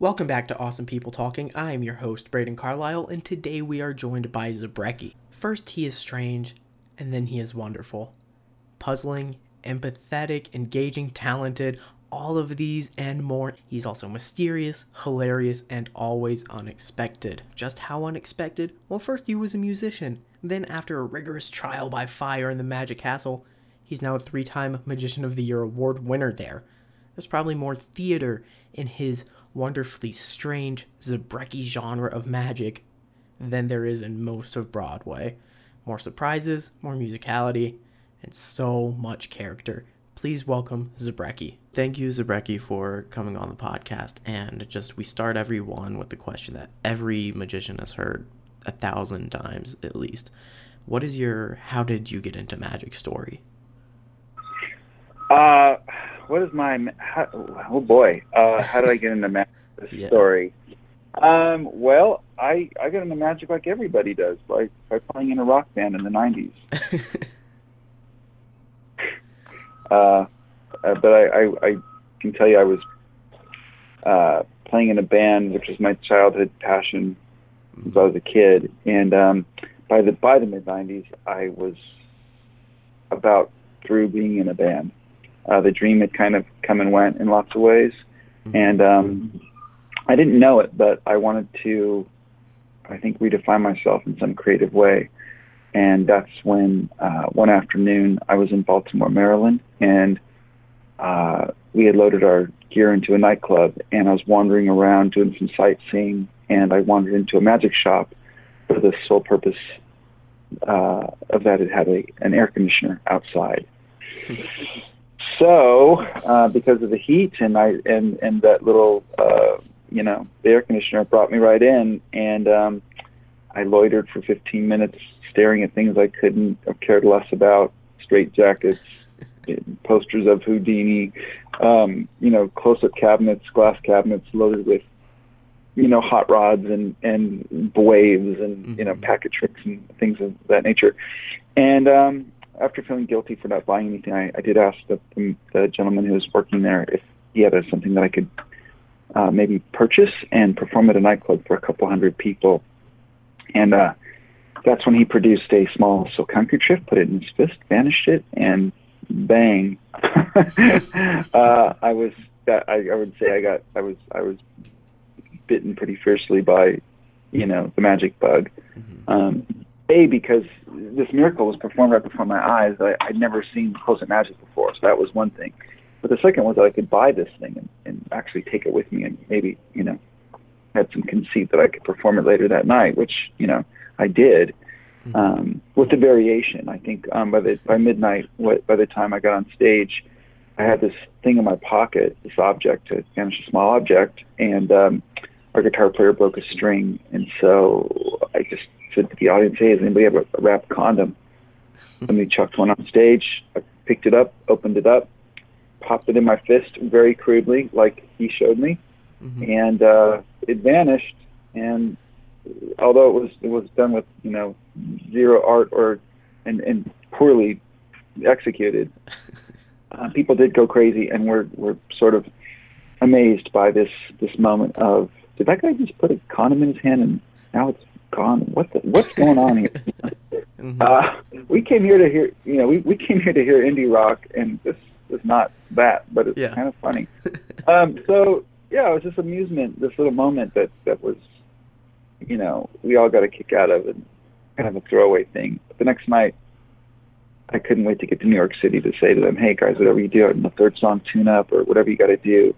Welcome back to Awesome People Talking. I am your host, Braden Carlisle, and today we are joined by Zabrecky. First, he is strange, and then he is wonderful. Puzzling, empathetic, engaging, talented, all of these and more. He's also mysterious, hilarious, and always unexpected. Just how unexpected? Well, first he was a musician. Then, after a rigorous trial by fire in the Magic Castle, he's now a three time Magician of the Year award winner there. There's probably more theater in his wonderfully strange Zabrecky genre of magic than there is in most of Broadway. More surprises, more musicality, and so much character. Please welcome Zabrecky. Thank you, Zabrecky, for coming on the podcast. And just we start every one with the question that every magician has heard a thousand times at least. What is your how did you get into magic story? Uh, what is my how, oh boy? Uh, how did I get into magic yeah. story? Um, well, I I got into magic like everybody does, like by playing in a rock band in the '90s. uh, uh, but I, I I can tell you I was uh, playing in a band, which was my childhood passion since I was a kid, and um, by the by the mid '90s, I was about through being in a band. Uh, the dream had kind of come and went in lots of ways, mm-hmm. and um, I didn't know it, but I wanted to, I think, redefine myself in some creative way. And that's when uh, one afternoon I was in Baltimore, Maryland, and uh, we had loaded our gear into a nightclub, and I was wandering around doing some sightseeing, and I wandered into a magic shop for the sole purpose uh, of that it had a, an air conditioner outside. so, uh, because of the heat and I and and that little uh, you know the air conditioner brought me right in, and um, I loitered for 15 minutes staring at things I couldn't have cared less about, straight jackets, posters of Houdini, um, you know, close-up cabinets, glass cabinets loaded with, you know, hot rods and and waves and mm-hmm. you know mm-hmm. packet tricks and things of that nature. And um, after feeling guilty for not buying anything, I, I did ask the, the, the gentleman who was working there if he had a, something that I could uh, maybe purchase and perform at a nightclub for a couple hundred people. And uh, that's when he produced a small silk handkerchief, put it in his fist, vanished it, and bang, uh, I was that I, I would say I got I was I was bitten pretty fiercely by you know the magic bug. Mm-hmm. Um, a because this miracle was performed right before my eyes. I, I'd never seen close up magic before, so that was one thing. But the second was that I could buy this thing and, and actually take it with me, and maybe you know had some conceit that I could perform it later that night, which you know I did. Mm-hmm. Um, with the variation, I think um, by the by midnight, what, by the time I got on stage, I had this thing in my pocket, this object to vanish a small object, and um, our guitar player broke a string, and so I just said to the audience, "Hey, does anybody have a, a wrapped condom?" and we chucked one on stage. I picked it up, opened it up, popped it in my fist very crudely, like he showed me, mm-hmm. and uh, it vanished. And although it was it was done with you know zero art or and, and poorly executed, uh, people did go crazy and were were sort of amazed by this this moment of did that guy just put a condom in his hand and now it's gone? What the, what's going on here? mm-hmm. uh, we came here to hear you know we, we came here to hear indie rock and this is not that, but it's yeah. kind of funny. um, so yeah, it was just amusement, this little moment that that was, you know, we all got a kick out of, and kind of a throwaway thing. But the next night, I couldn't wait to get to New York City to say to them, "Hey guys, whatever you do in the third song tune up or whatever you got to do,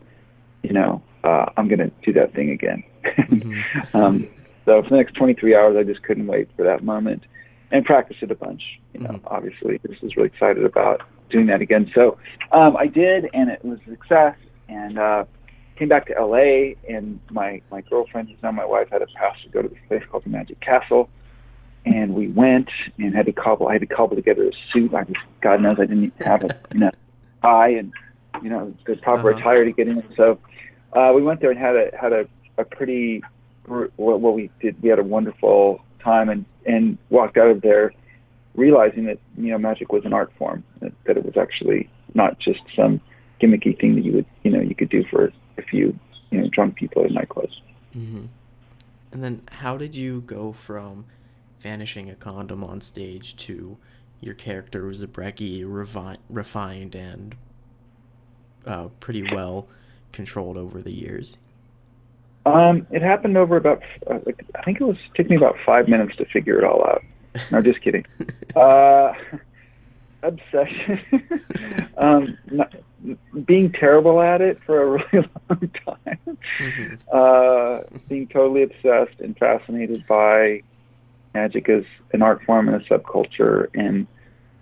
you know, uh, I'm gonna do that thing again." mm-hmm. um, so for the next 23 hours, I just couldn't wait for that moment and practice it a bunch. You know, mm-hmm. obviously, this was really excited about doing that again. So um, I did, and it was a success. And uh, came back to LA, and my my girlfriend, who's now my wife, had a pass to go to this place called the Magic Castle. And we went and had to cobble. I had to cobble together a suit. I just, God knows, I didn't have a you know tie and you know the proper uh-huh. attire to get in. So uh, we went there and had a had a, a pretty what, what we did. We had a wonderful time and and walked out of there realizing that you know magic was an art form, that, it was actually not just some gimmicky thing that you would you know you could do for a few you know drunk people at nightclubs. Mm-hmm. And then, how did you go from vanishing a condom on stage to your character was Zabrecky revi- refined and uh, pretty well controlled over the years? Um, it happened over about, uh, like, I think it was took me about five minutes to figure it all out. No, just kidding. uh, obsession. um, not, being terrible at it for a really long time. Mm-hmm. Uh, being totally obsessed and fascinated by magic as an art form and a subculture and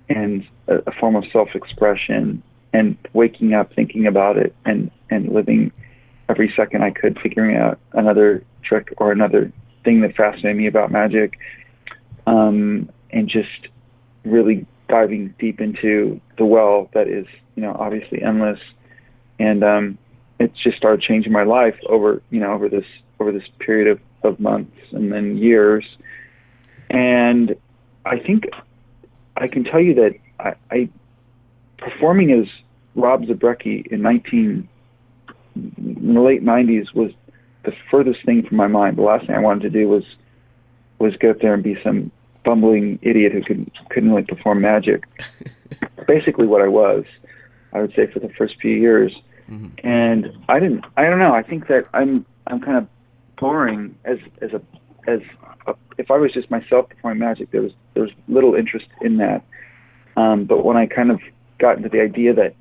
and a, a form of self-expression and waking up thinking about it and and living every second I could figuring out another trick or another thing that fascinated me about magic um, and just really diving deep into the well that is you know obviously endless. And um, it just started changing my life over you know over this over this period of, of months and then years. And I think I can tell you that I, I performing as Rob Zabrecky in 19 in the late 90s was the furthest thing from my mind. The last thing I wanted to do was was go up there and be some bumbling idiot who could couldn't really perform magic. Basically, what I was, I would say, for the first few years. Mm-hmm. And I didn't. I don't know. I think that I'm I'm kind of boring as as a as a, if I was just myself performing magic. There was there was little interest in that. Um, but when I kind of got into the idea that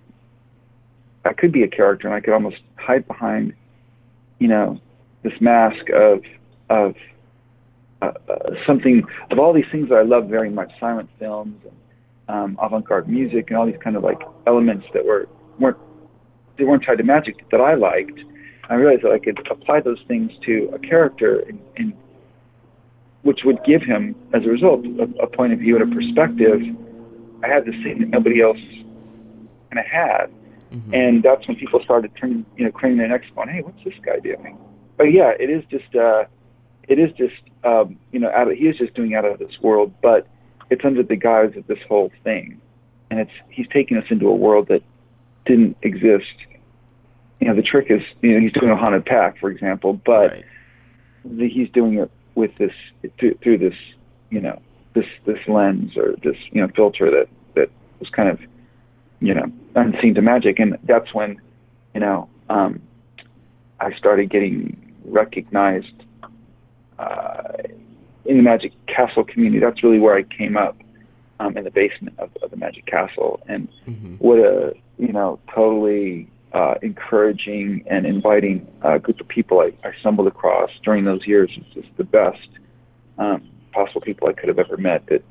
I could be a character and I could almost hide behind, you know, this mask of of uh, uh, something of all these things that I love very much, silent films and um, avant-garde music and all these kind of like elements that were weren't they weren't tied to magic that I liked. I realized that I could apply those things to a character and, and which would give him, as a result, a, a point of view and a perspective. I had this thing that nobody else kind of had, mm-hmm. and that's when people started turning, you know, craning their necks, going, "Hey, what's this guy doing?" But yeah, it is just, uh, it is just, um, you know, out of, he is just doing out of this world, but it's under the guise of this whole thing, and it's he's taking us into a world that didn't exist. You know, the trick is, you know, he's doing a haunted pack, for example, but right. the, he's doing it with this through, through this, you know, this this lens or this you know filter that that was kind of, you know, unseen to magic, and that's when, you know, um, I started getting recognized uh, in the Magic Castle community. That's really where I came up um, in the basement of, of the Magic Castle, and mm-hmm. what a you know totally uh, encouraging and inviting uh, group of people I, I stumbled across during those years. It's just the best um, possible people I could have ever met that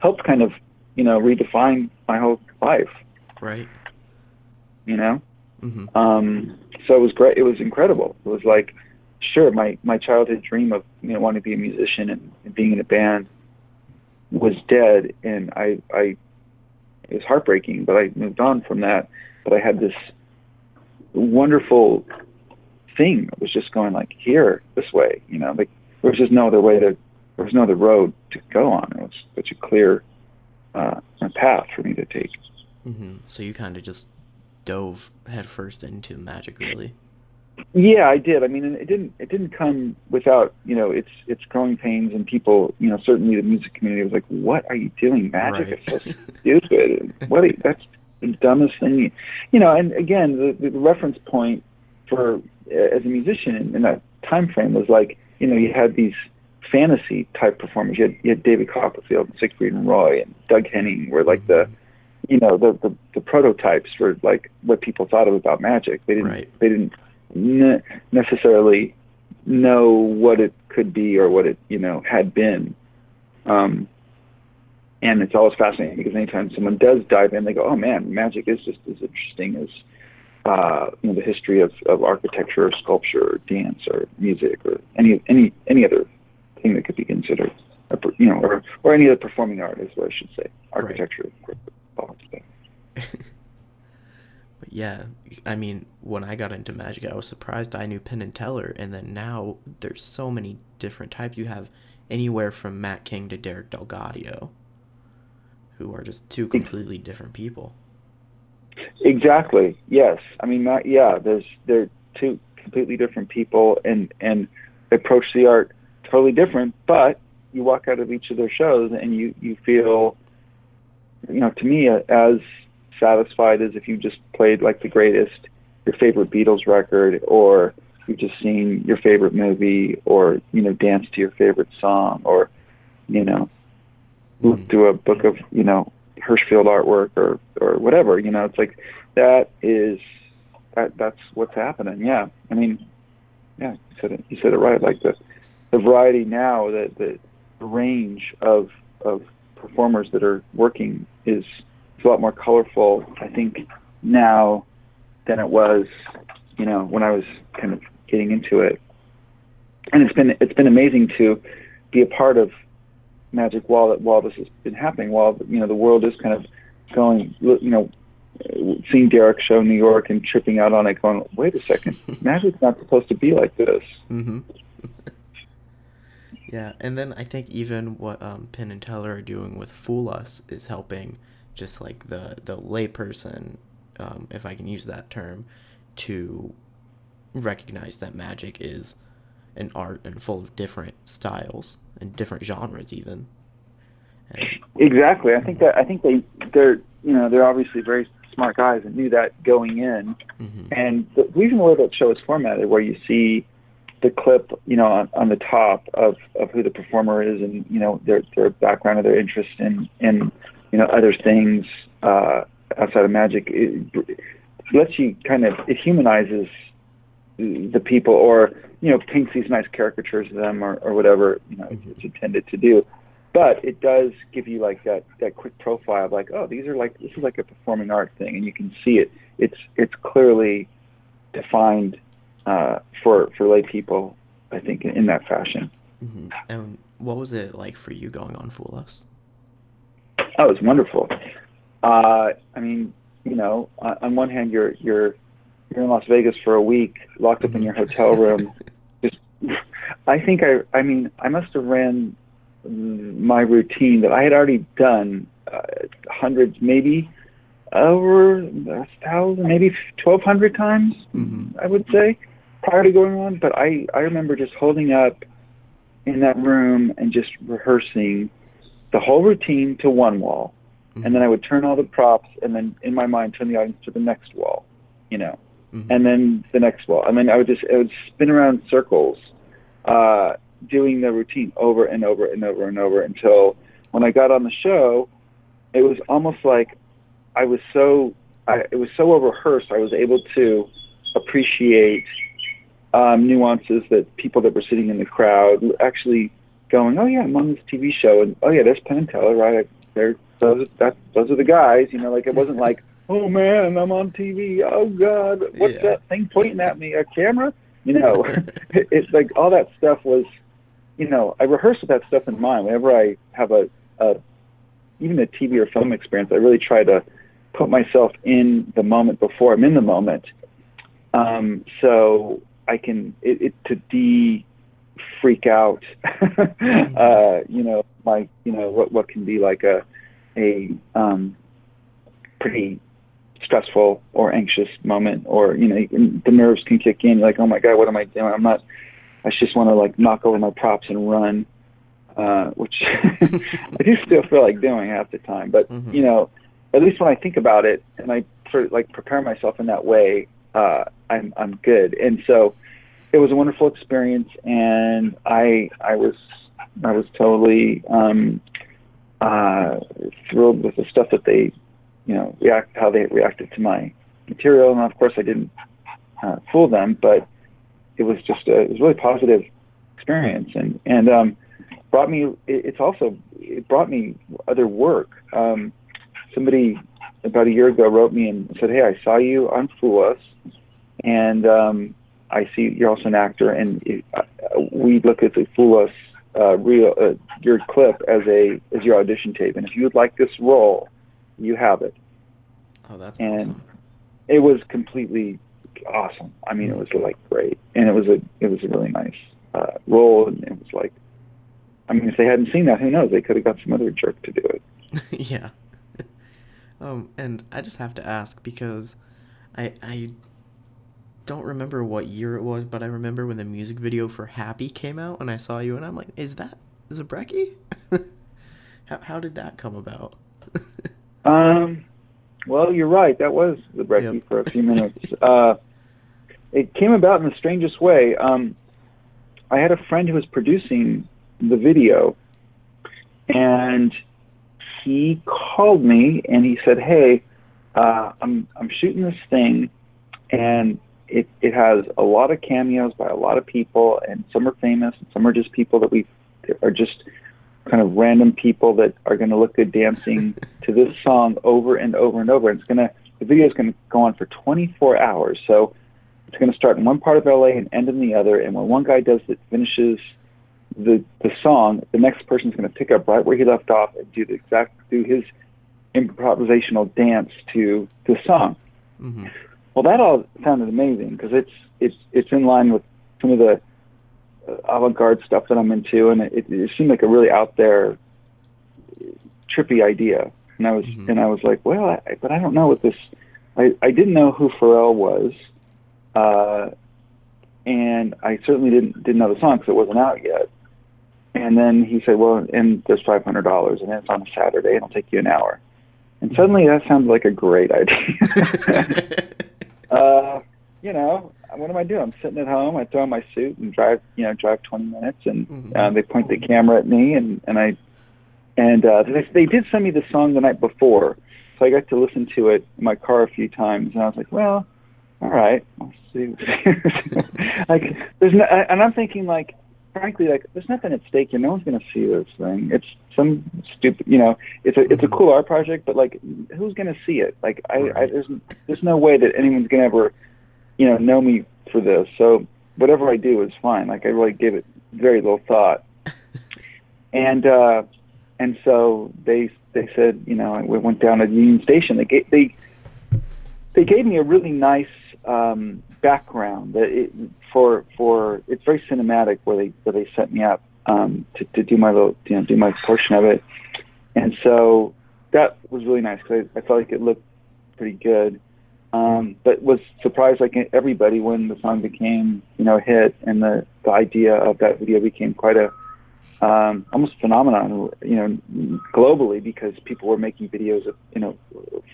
helped kind of you know redefine my whole life. Right. You know. Mm-hmm. Um, so it was great. It was incredible. It was like sure, my my childhood dream of you know wanting to be a musician and, and being in a band was dead, and I I it was heartbreaking, but I moved on from that. But I had this wonderful thing that was just going like here this way, you know, like there was just no other way to there was no other road to go on. It was such a clear uh, path for me to take. Mm-hmm. So you kind of just dove headfirst into magic, really. Yeah, I did. I mean, it didn't it didn't come without you know its its growing pains and people. You know, certainly the music community was like, "What are you doing? Magic right. is so stupid. what are you, that's the dumbest thing." You know, and again, the, the reference point for uh, as a musician in, in that time frame was like, you know, you had these fantasy type performers. You had, you had David Copperfield and Siegfried and Roy and Doug Henning were like the you know the, the the prototypes for like what people thought of about magic. They didn't right. they didn't ne- necessarily know what it could be or what it you know had been. Um, and it's always fascinating because anytime someone does dive in, they go, "Oh man, magic is just as interesting as uh, you know the history of, of architecture, or sculpture, or dance, or music, or any any any other thing that could be considered, or, you know, or or any other performing art is what I should say. Architecture, right. But yeah, I mean, when I got into Magic, I was surprised I knew Penn and Teller, and then now there's so many different types. You have anywhere from Mac King to Derek DelGaudio, who are just two completely different people. Exactly. Yes. I mean, Mac, yeah. There's they're two completely different people and and approach the art totally different. But you walk out of each of their shows and you you feel, you know, to me uh, as satisfied as if you just played like the greatest, your favorite Beatles record, or you've just seen your favorite movie, or you know, danced to your favorite song, or you know, looked through a book of you know Hirschfeld artwork or or whatever. You know, it's like that is that that's what's happening. Yeah, I mean, yeah, you said it. You said it right. Like the the variety now, the the range of of performers that are working is a lot more colorful. I think now than it was, you know, when I was kind of getting into it. And it's been it's been amazing to be a part of Magic while that while this has been happening, while you know the world is kind of going, you know, seeing Derek show New York and tripping out on it, going, wait a second, Magic's not supposed to be like this. Mm-hmm. Yeah, and then I think even what um, Penn and Teller are doing with Fool Us is helping, just like the the layperson, um, if I can use that term, to recognize that magic is an art and full of different styles and different genres even. And, exactly. I think that I think they they're you know they're obviously very smart guys and knew that going in. Mm-hmm. And the reason why that show is formatted, where you see the clip, you know, on, on the top of, of who the performer is and you know their their background or their interest in in you know other things uh, outside of magic, it, it lets you kind of it humanizes the people or you know paints these nice caricatures of them or, or whatever you know mm-hmm. it's intended to do but it does give you like that that quick profile of like oh these are like this is like a performing art thing and you can see it it's it's clearly defined uh, for for lay people i think in, in that fashion mm-hmm. and what was it like for you going on fool us oh it was wonderful uh, i mean you know on, on one hand you're you're you're in Las Vegas for a week, locked up in your hotel room. Just, I think I, I mean, I must have ran my routine that I had already done uh, hundreds, maybe over a thousand, maybe twelve hundred times. Mm-hmm. I would say prior to going on, but I, I remember just holding up in that room and just rehearsing the whole routine to one wall, mm-hmm. and then I would turn all the props, and then in my mind turn the audience to the next wall, you know mm-hmm. and then the next wall. I mean, I would just it would spin around circles, uh, doing the routine over and over and over and over until when I got on the show, it was almost like I was so I, it was so rehearsed. I was able to appreciate um, nuances that people that were sitting in the crowd actually going, "Oh yeah, I'm on this TV show," and "Oh yeah, there's Penn and Teller, right? There, those that those are the guys." You know, like it wasn't like oh man, I'm on TV. Oh God, what's yeah. that thing pointing at me? A camera? You know, it, it's like all that stuff was, you know, I rehearse with that stuff in mind. Whenever I have a, a even a TV or film experience, I really try to put myself in the moment before I'm in the moment. Um, so I can it, it to de freak out, uh, you know, my you know what what can be like a a um, pretty stressful or anxious moment or you know the nerves can kick in. Like oh my god what am i doing? I'm not i just want to like knock over my props and run uh, which i do still feel like doing half the time. But mm-hmm. you know at least when i think about it and i sort of like prepare myself in that way uh, i'm i'm good and so it was a wonderful experience and i i was i was totally um uh thrilled with the stuff that they you know, react how they reacted to my material. And of course, I didn't uh, fool them, but it was just a, it was a really positive experience, and and um, brought me. It, it's also it brought me other work. Um, somebody about a year ago wrote me and said, "Hey, I saw you on Fool Us, and um, I see you're also an actor, and it, uh, we look at the Fool Us uh, reel uh, your clip as a as your audition tape, and if you would like this role." you have it. Oh, that's and awesome. It was completely awesome. I mean, it was like great, and it was a it was a really nice uh, role, and it was like, I mean, if they hadn't seen that, who knows? They could have got some other jerk to do it. yeah. um, and I just have to ask because I I don't remember what year it was, but I remember when the music video for Happy came out and I saw you and I'm like, is that Zabrecky? how, how did that come about? um, well, you're right. That was Zabrecky yep. for a few minutes. uh, it came about in the strangest way. Um, I had a friend who was producing the video, and he called me and he said, "Hey, uh, I'm I'm shooting this thing, and it it has a lot of cameos by a lot of people, and some are famous, and some are just people that we are just kind of random people that are going to look good dancing to this song over and over and over. And it's going to the video is going to go on for 24 hours, so it's going to start in one part of LA and end in the other. And when one guy does it, finishes the the song, the next person's going to pick up right where he left off and do the exact do his improvisational dance to the song. Mm-hmm. Well, that all sounded amazing because it's it's it's in line with some of the avant-garde stuff that I'm into, and it, it seemed like a really out there, trippy idea. And I was mm-hmm. and I was like, well, I, but I don't know what this. I I didn't know who Pharrell was, uh, and I certainly didn't didn't know the song because it wasn't out yet. And then he said, well, and there's five hundred dollars, and it's on a Saturday, and it'll take you an hour. And suddenly that sounded like a great idea. uh, you know, what am I doing? I'm sitting at home. I throw on my suit and drive, you know, drive 20 minutes, and mm-hmm. uh, they point the camera at me, and and I, and uh, they they did send me the song the night before, so I got to listen to it in my car a few times, and I was like, well, all right, I'll see. like, there's no, and I'm thinking like, frankly, like, there's nothing at stake here. No one's gonna see this thing. It's some stupid, you know, it's a it's a cool art project, but like, who's gonna see it? Like, I, right. I there's there's no way that anyone's gonna ever, you know, know me for this. So whatever I do is fine. Like, I really give it very little thought. and uh, and so they they said, you know, we went down to Union Station. They gave, they they gave me a really nice um, background it, for for it's very cinematic where they where they set me up um, to, to do my little, you know, do my portion of it. And so that was really nice because I, I felt like it looked pretty good. Um, but was surprised like everybody when the song became, you know, a hit and the, the idea of that video became quite a, um, almost phenomenon, you know, globally because people were making videos of, you know,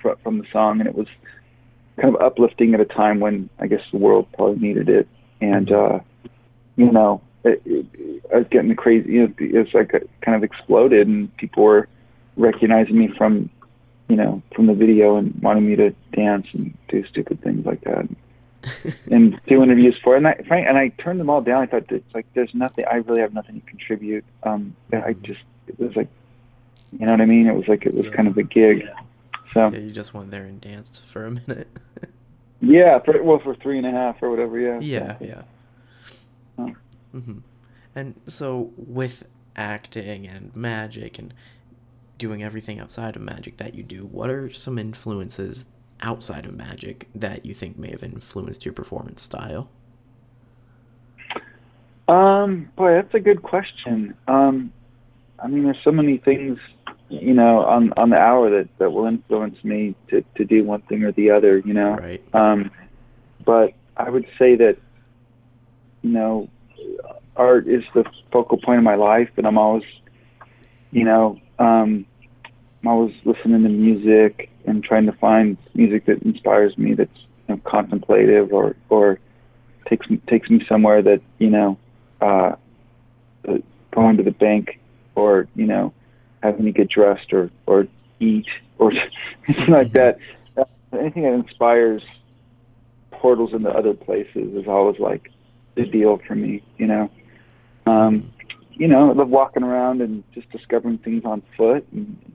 fr- from the song and it was kind of uplifting at a time when I guess the world probably needed it. And, uh, you know, it, it, I was getting crazy. You know, it was like kind of exploded, and people were recognizing me from, you know, from the video and wanting me to dance and do stupid things like that, and do interviews for. And I, Frank, and I turned them all down. I thought it's like there's nothing. I really have nothing to contribute. Um, I just it was like, you know what I mean? It was like it was yeah. kind of a gig. So yeah, you just went there and danced for a minute. yeah, for well for three and a half or whatever. Yeah. Yeah, yeah. Mm-hmm. And so, with acting and magic and doing everything outside of magic that you do, what are some influences outside of magic that you think may have influenced your performance style? Um, boy, that's a good question. Um, I mean, there's so many things, you know, on on the hour that that will influence me to to do one thing or the other, you know. Right. Um, but I would say that, you know, art is the focal point of my life, and I'm always, you know, um, I'm always listening to music and trying to find music that inspires me, that's you know, contemplative or or takes me, takes me somewhere that you know, uh, going to the bank or you know, having to get dressed or or eat or anything like that. Uh, anything that inspires portals into other places is always like the deal for me, you know. Um, you know, I love walking around and just discovering things on foot and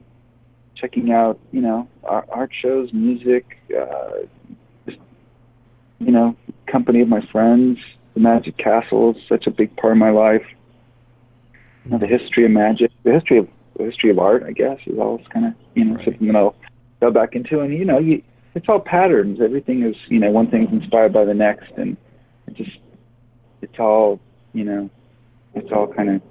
checking out, you know, art shows, music, uh, just, you know, company of my friends. The Magic Castle is such a big part of my life. You know, the history of magic, the history of the history of art, I guess, is always kind of you know right. something that I'll go back into. And you know, you, it's all patterns. Everything is you know one thing's inspired by the next, and it just it's all you know it's all kind of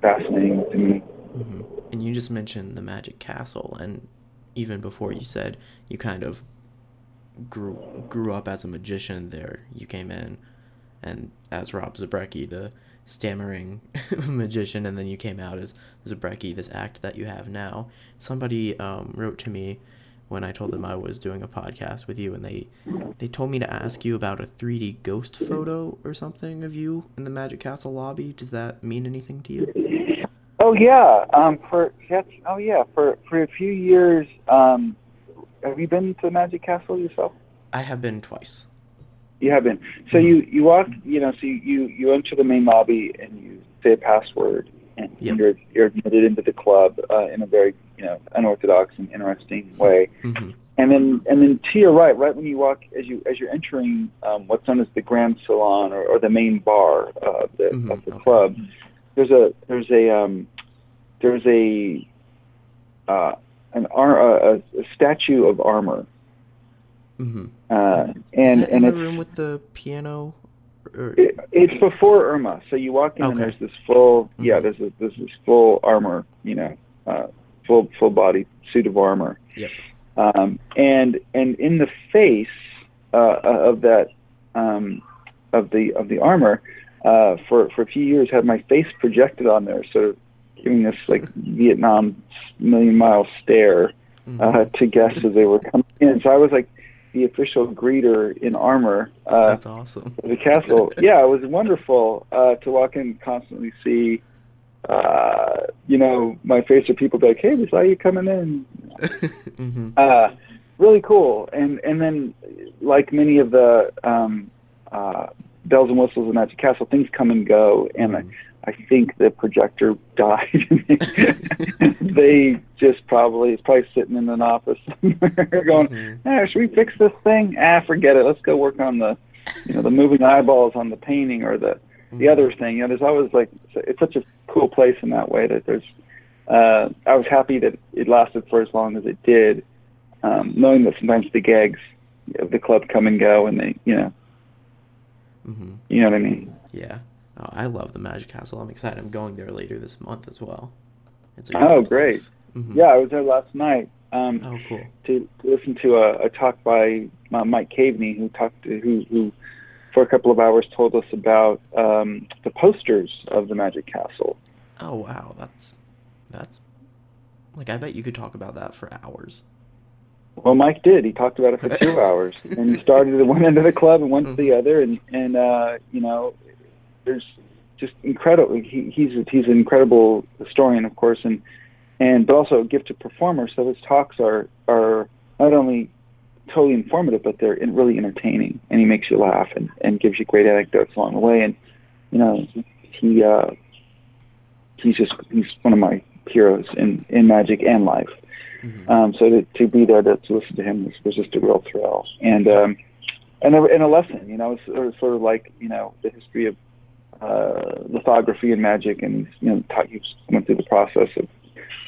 fascinating to me. Mm-hmm. And you just mentioned the Magic Castle, and even before you said you kind of grew grew up as a magician there. You came in, and as Rob Zabrecky, the stammering magician, and then you came out as Zabrecky, this act that you have now. Somebody um, wrote to me when I told them I was doing a podcast with you, and they they told me to ask you about a 3D ghost photo or something of you in the Magic Castle lobby. Does that mean anything to you? Oh yeah, um, for oh yeah, for for a few years. Um, have you been to Magic Castle yourself? I have been twice. You have been. So you you walk, you know, so you you enter the main lobby and you say a password, and Yep. you're you're admitted into the club uh, in a very you know unorthodox and interesting way. hmm And then and then to your right, right when you walk as you as you're entering um, what's known as the Grand Salon or, or the main bar uh, of the Mhm, of the okay. club, there's a there's a um, there's a uh, an ar- a- a statue of armor, hmm uh, Is and that and the room with the piano? Or, it, it's before Irma. So you walk in and there's this full yeah Mhm. there's this, there's this full armor you know uh, full full body suit of armor. Yep. Um, and and in the face uh, of that um, of the of the armor uh, for for a few years had my face projected on there, sort of giving this like Vietnam million mile stare Mhm. uh, to guests as they were coming in. So I was like the official greeter in armor. Uh, That's awesome. the castle. yeah, it was wonderful uh, to walk in and constantly see, uh, you know, my face or people be like, "Hey, we saw you coming in." mm-hmm. Uh, really cool. And and then, like many of the um, uh, bells and whistles in Magic Castle, things come and go. And I, I think the projector died. they just probably it's probably sitting in an office somewhere going, Mhm. eh, should we fix this thing? Ah, forget it. Let's go work on the, you know, the moving eyeballs on the painting or the the Mhm. other thing. You know, there's always like it's such a cool place in that way that there's. Uh, I was happy that it lasted for as long as it did, um, knowing that sometimes the gags of the club come and go, and they, you know, Mhm. you know what I mean. Yeah. Oh, I love the Magic Castle. I'm excited. I'm going there later this month as well. It's Oh, great. Mhm. Yeah, I was there last night. Um, Oh, cool. to, to listen to a, a talk by uh, Mike Caveney, who talked to, who who for a couple of hours told us about um, the posters of the Magic Castle. Oh, wow. That's that's like I bet you could talk about that for hours. Well, Mike did. He talked about it for two hours, and he started at one end of the club and went to the other, and and uh, you know, there's just incredible. He, he's a, he's an incredible historian, of course, and and but also a gifted performer. So his talks are are not only totally informative, but they're in, really entertaining, and he makes you laugh and and gives you great anecdotes along the way. And you know, he uh, he's just he's one of my heroes in in magic and life. Mhm. Um, so to, to be there to, to listen to him was, was just a real thrill, and um, and a, and a lesson. You know, it's sort of, sort of like you know the history of uh, lithography and magic, and you know, taught you went through the process of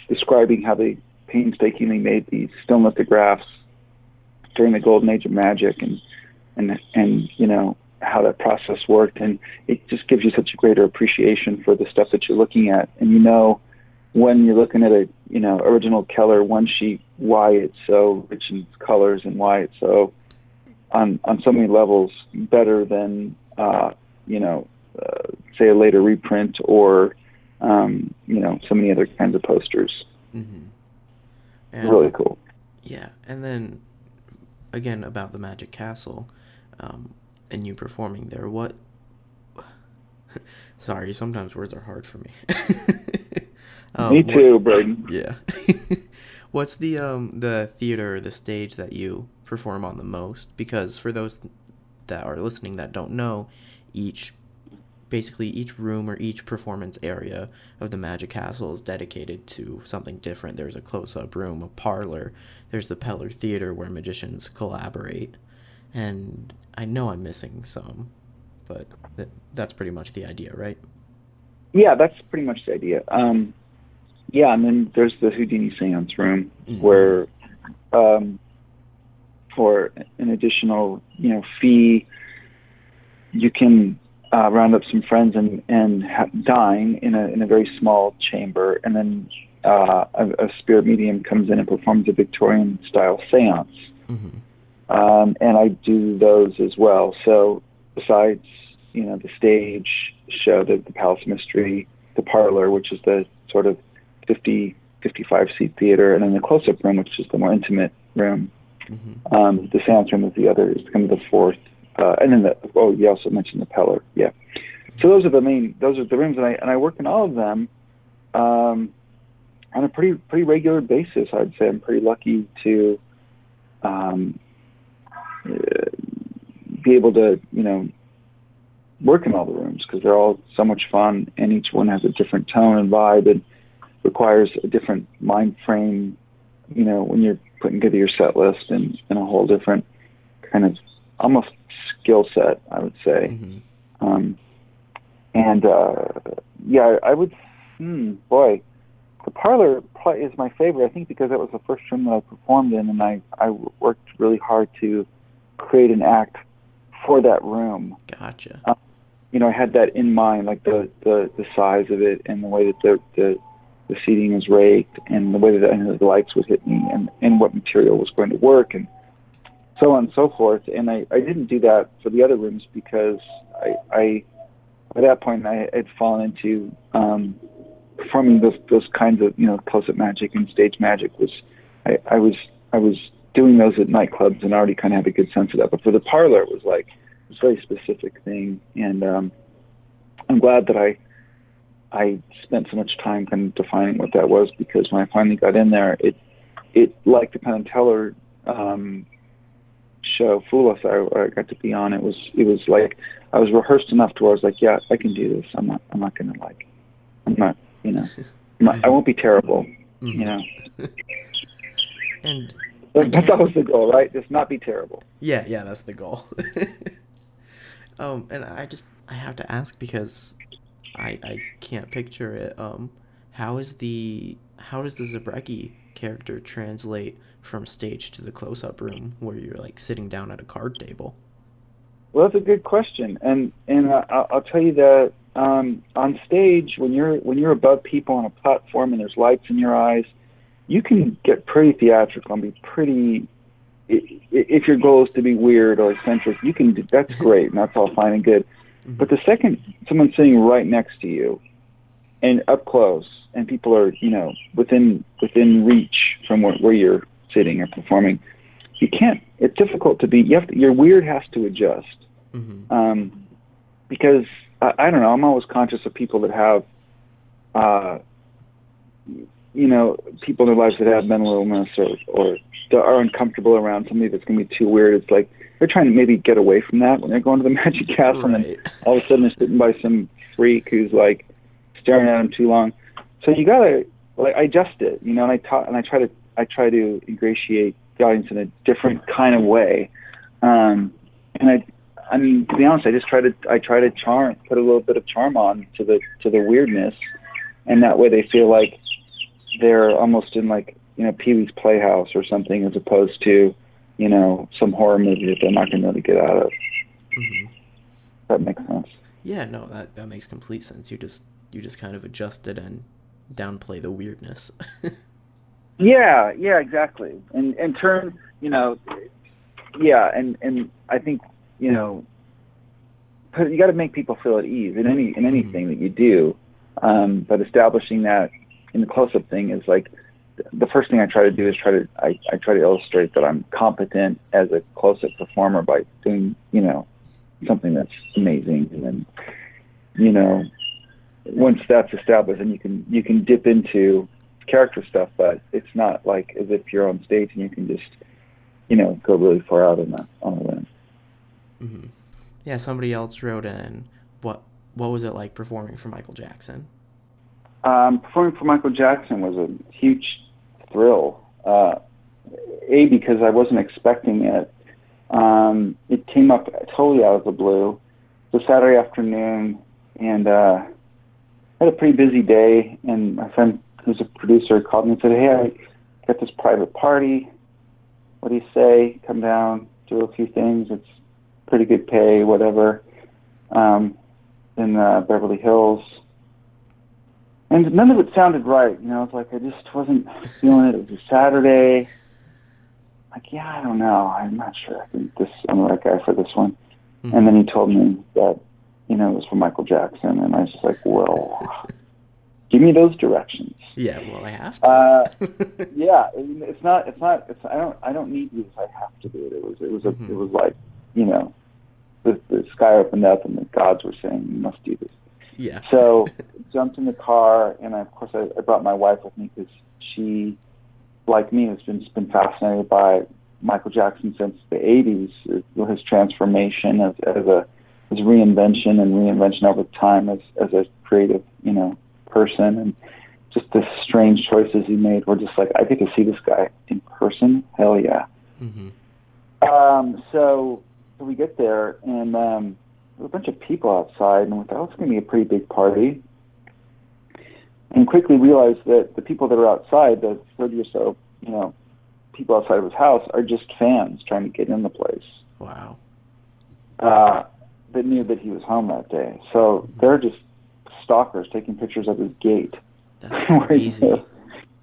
describing how they painstakingly made these stone lithographs during the golden age of magic, and and and you know how that process worked, and it just gives you such a greater appreciation for the stuff that you're looking at, and you know when you're looking at a you know original Kellar one sheet, why it's so rich in colors and why it's so on on so many levels better than uh, you know uh, say a later reprint or um, you know so many other kinds of posters. Mhm. And, Really cool. Yeah, and then again about the Magic Castle, um, and you performing there. What? Sorry, sometimes words are hard for me. Um, Me what- too, Braden. Yeah. What's the um the theater, the stage that you perform on the most? Because for those that are listening that don't know, each basically each room or each performance area of the Magic Castle is dedicated to something different. There's a close-up room, a parlor. There's the Peller Theater where magicians collaborate, and I know I'm missing some, but th- that's pretty much the idea, right? Yeah, that's pretty much the idea. Um, yeah, and then there's the Houdini seance room Mhm. where um, for an additional you know fee you can uh, round up some friends and and ha- dine in a in a very small chamber, and then uh, a, a spirit medium comes in and performs a Victorian style seance. Mm-hmm. um, and I do those as well. So besides you know the stage show, the, the Palace Mystery, the Parlor, which is the sort of 50 55 seat theater, and then the close up room, which is the more intimate room. Mm-hmm. Um, the seance room is the other, is kind of the fourth. Uh, and then the, oh, you also mentioned the Peller. Yeah. So those are the main, those are the rooms, and I, and I work in all of them um, on a pretty, pretty regular basis. I'd say I'm pretty lucky to um, uh, be able to, you know, work in all the rooms because they're all so much fun, and each one has a different tone and vibe. And requires a different mind frame, you know, when you're putting together your set list and, and a whole different kind of almost skill set, I would say. Mm-hmm. Um, and uh, yeah, I would, hmm, boy, the parlor is my favorite. I think because that was the first room that I performed in, and I I worked really hard to create an act for that room. Gotcha. Um, you know, I had that in mind, like the the the size of it and the way that the the the seating was raked and the way that the lights would hit me and, and what material was going to work and so on and so forth. And I, I didn't do that for the other rooms because I, I by that point I had fallen into um, performing those those kinds of you know close up magic and stage magic was I, I was I was doing those at nightclubs and already kind of had a good sense of that. But for the parlor, it was like a very specific thing, and um, I'm glad that I I spent so much time kind of defining what that was because when I finally got in there, it it like the Penn and Teller um, show, Fool Us, I, I got to be on. It was it was like I was rehearsed enough to where I was like, yeah, I can do this. I'm not I'm not gonna like I'm not you know not, I won't be terrible, mm-hmm. you know. and that's always the goal, right? Just not be terrible. Yeah, yeah, that's the goal. um, and I just I have to ask because I I can't picture it. Um, how is the how does the Zabrecky character translate from stage to the close-up room where you're like sitting down at a card table? Well, that's a good question, and and uh, I'll tell you that um, on stage when you're when you're above people on a platform and there's lights in your eyes, you can get pretty theatrical and be pretty. If your goal is to be weird or eccentric, you can. That's great, and that's all fine and good. Mm-hmm. But the second someone's sitting right next to you and up close and people are, you know, within within reach from where, where you're sitting or performing, you can't it's difficult to be you have to, your weird has to adjust. Mm-hmm. Um, because I, I don't know, I'm always conscious of people that have uh you know, people in their lives that have mental illness or, or are uncomfortable around somebody that's going to be too weird. It's like they're trying to maybe get away from that when they're going to the Magic Castle, right. and then all of a sudden they're sitting by some freak who's like staring at them too long. So you gotta like I adjust it, you know, and I talk and I try to I try to ingratiate the audience in a different kind of way. Um, and I, I mean, to be honest, I just try to I try to charm, put a little bit of charm on to the to the weirdness, and that way they feel like they're almost in like you know Pee Wee's Playhouse or something, as opposed to you know some horror movie that they're not going to really get out of. Mm-hmm. That makes sense. Yeah, no, that that makes complete sense. You just you just kind of adjust it and downplay the weirdness. yeah, yeah, exactly. And and turn, you know, yeah, and and I think you know, you got to make people feel at ease in any in anything that you do. Um, but establishing that in the close-up thing is like the first thing I try to do is try to I, I try to illustrate that I'm competent as a close-up performer by doing you know something that's amazing, and then you know once that's established, and you can you can dip into character stuff, but it's not like as if you're on stage and you can just you know go really far out on a on a limb. Mm-hmm. Yeah, somebody else wrote in what what was it like performing for Michael Jackson? Um, performing for Michael Jackson was a huge thrill. Uh, a because I wasn't expecting it. Um, it came up totally out of the blue. It was Saturday afternoon, and uh, had a pretty busy day. And my friend, who's a producer, called me and said, "Hey, I got this private party. What do you say? Come down, do a few things. It's pretty good pay, whatever." Um, in uh, Beverly Hills and none of it sounded right. You know, it's like I just wasn't feeling it. It was a Saturday. like, yeah, I don't know. I'm not sure. I think this I'm the right guy for this one. Mm-hmm. And then he told me that, you know, it was for Michael Jackson, and I was just like, well, give me those directions. Yeah, well, I have to. Uh, yeah, it's not. It's not. It's. I don't. I don't need you this. I have to do it. It was. It was. A, Mhm. It was like, you know, the the sky opened up and the gods were saying, "You must do this." yeah. So jumped in the car, and I, of course I, I brought my wife with me because she, like me, has been been fascinated by Michael Jackson since the '80s. uh, His transformation as as a his reinvention and reinvention over time as as a creative, you know, person, and just the strange choices he made. Were just like I get to see this guy in person. Hell yeah. hmm Um, so, so we get there, and um, there were a bunch of people outside, and we thought it was going to be a pretty big party. And quickly realized that the people that are outside, the 30 or so, you know, people outside of his house, are just fans trying to get in the place Wow. uh, that knew that he was home that day. So they're just stalkers taking pictures of his gate. That's crazy.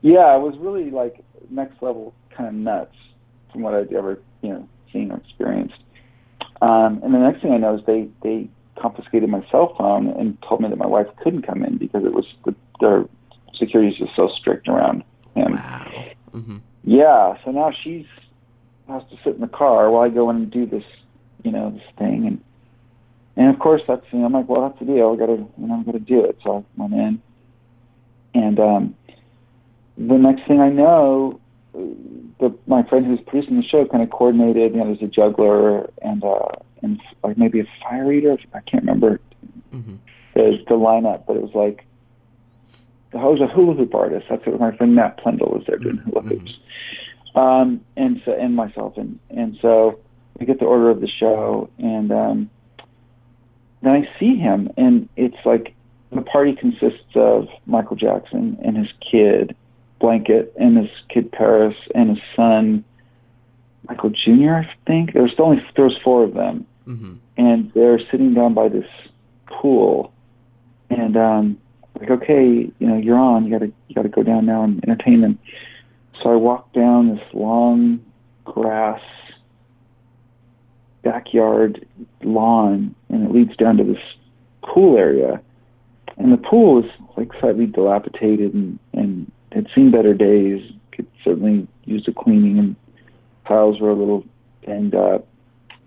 yeah, it was really like next level kind of nuts from what I'd ever you know seen or experienced. Um, and the next thing I know is they they confiscated my cell phone and told me that my wife couldn't come in because it was the, their security is just so strict around him. Wow. hmm Yeah, so now she's has to sit in the car while I go in and do this, you know, this thing, and and of course that's you know I'm like, well that's the deal, I gotta you know I gotta do it. So I went in, and um, the next thing I know, the my friend who's producing the show kind of coordinated. You know, there's a juggler and uh and like maybe a fire eater. I can't remember hmm the the lineup, but it was like I was a hula hoop artist. That's what my friend Matt Plendle was there doing hula Mhm. hoops. Um, and so and myself and and so we get the order of the show and um, then I see him and it's like the party consists of Michael Jackson and his kid Blanket and his kid Paris and his son Michael Jr. I think. There's only there's four of them. Hmm and they're sitting down by this pool and um like okay you know you're on. You gotta you gotta go down now and entertain them. So i walk down this long grass backyard lawn and it leads down to this pool area. And the pool is like slightly dilapidated and and had seen better days. Could certainly use a cleaning and tiles were a little banged up.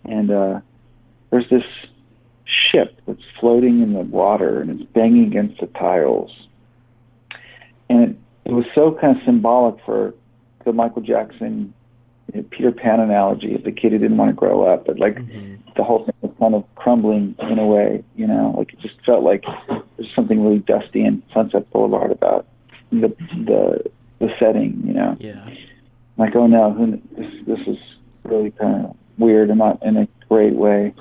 And uh there's this ship that's floating in the water and it's banging against the tiles. And it, it was so kind of symbolic for the Michael Jackson Peter Pan analogy of the kid who didn't want to grow up, but like hmm the whole thing was kind of crumbling in a way, you know, like it just felt like there's something really dusty in Sunset Boulevard about the the the setting, you know Yeah. like, oh no, who, this this is really kind of weird and not in a great way.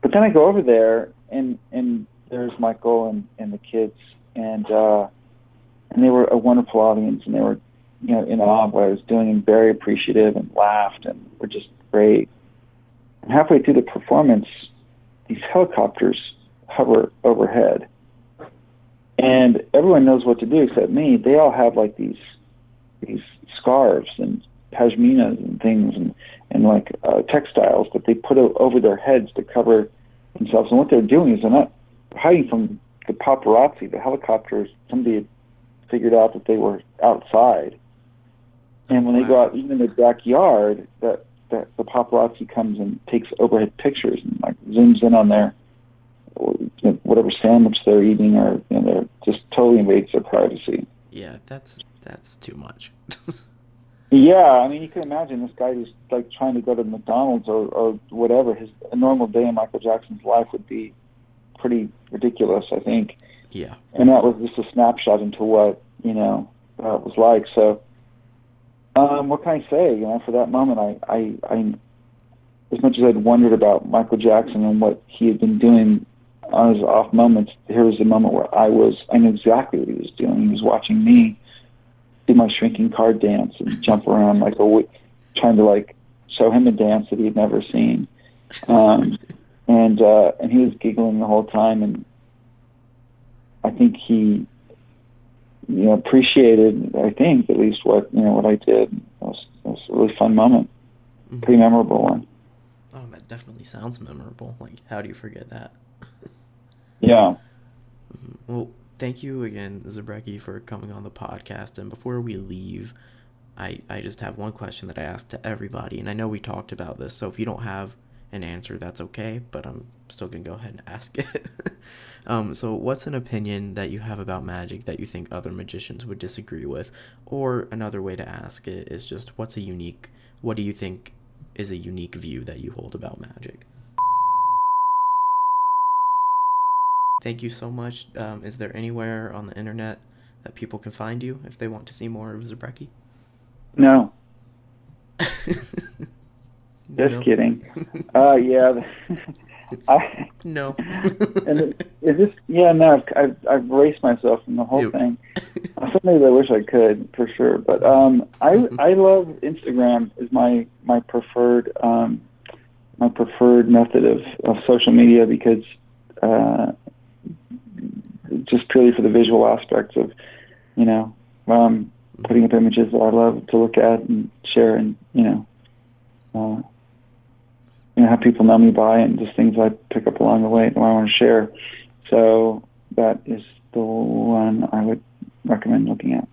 But then I go over there and and there's Michael and and the kids and uh, and they were a wonderful audience and they were you know in awe of what I was doing and very appreciative and laughed and were just great. And halfway through the performance, these helicopters hover overhead. And everyone knows what to do except me. They all have like these these scarves and pashminas and things and and like uh, textiles that they put over their heads to cover themselves. And what they're doing is they're not hiding from the paparazzi. The helicopters, somebody had figured out that they were outside, and when they go out, even in the backyard, that that the paparazzi comes and takes overhead pictures and like zooms in on their you know, whatever sandwich they're eating, or you know, they're just totally invades their privacy. Yeah, that's that's too much. Yeah, I mean, you can imagine this guy who's like trying to go to McDonald's or, or whatever. His a normal day in Michael Jackson's life would be pretty ridiculous, I think. yeah. And that was just a snapshot into what you know uh, it was like. So, um, what can I say? You know, for that moment, I, I, I, as much as I'd wondered about Michael Jackson and what he had been doing on his off moments, here was a moment where I was, I knew exactly what he was doing. He was watching me do my shrinking card dance and jump around like a, trying to like show him a dance that he'd never seen. Um, and uh, and he was giggling the whole time, and I think he, you know, appreciated. I think at least what you know what I did. It was, it was a really fun moment. Mhm. pretty memorable one. Oh, that definitely sounds memorable. Like, how do you forget that? Yeah. Mhm. Well, thank you again, Zabrecky, for coming on the podcast. And before we leave, I, I just have one question that I ask to everybody. And I know we talked about this, so if you don't have an answer, that's okay, but I'm still going to go ahead and ask it. um, so, what's an opinion that you have about magic that you think other magicians would disagree with? Or another way to ask it is just what's a unique, what do you think is a unique view that you hold about magic? Thank you so much. Um, is there anywhere on the internet that people can find you if they want to see more of Zabrecky? No, just No. kidding. Uh, yeah. I, No. and it, is this? Yeah, no. I've, I've I've raced myself from the whole thing. Sometimes I wish I could for sure, but um, I I love Instagram is my my preferred um, my preferred method of, of social media because uh, just purely for the visual aspects of you know um, putting up images that I love to look at and share and you know uh, you know have people know me by and just things I pick up along the way that I want to share. So that is the one I would recommend looking at.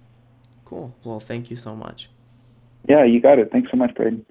cool. Well, thank you so much. Yeah, you got it. Thanks so much, Braden.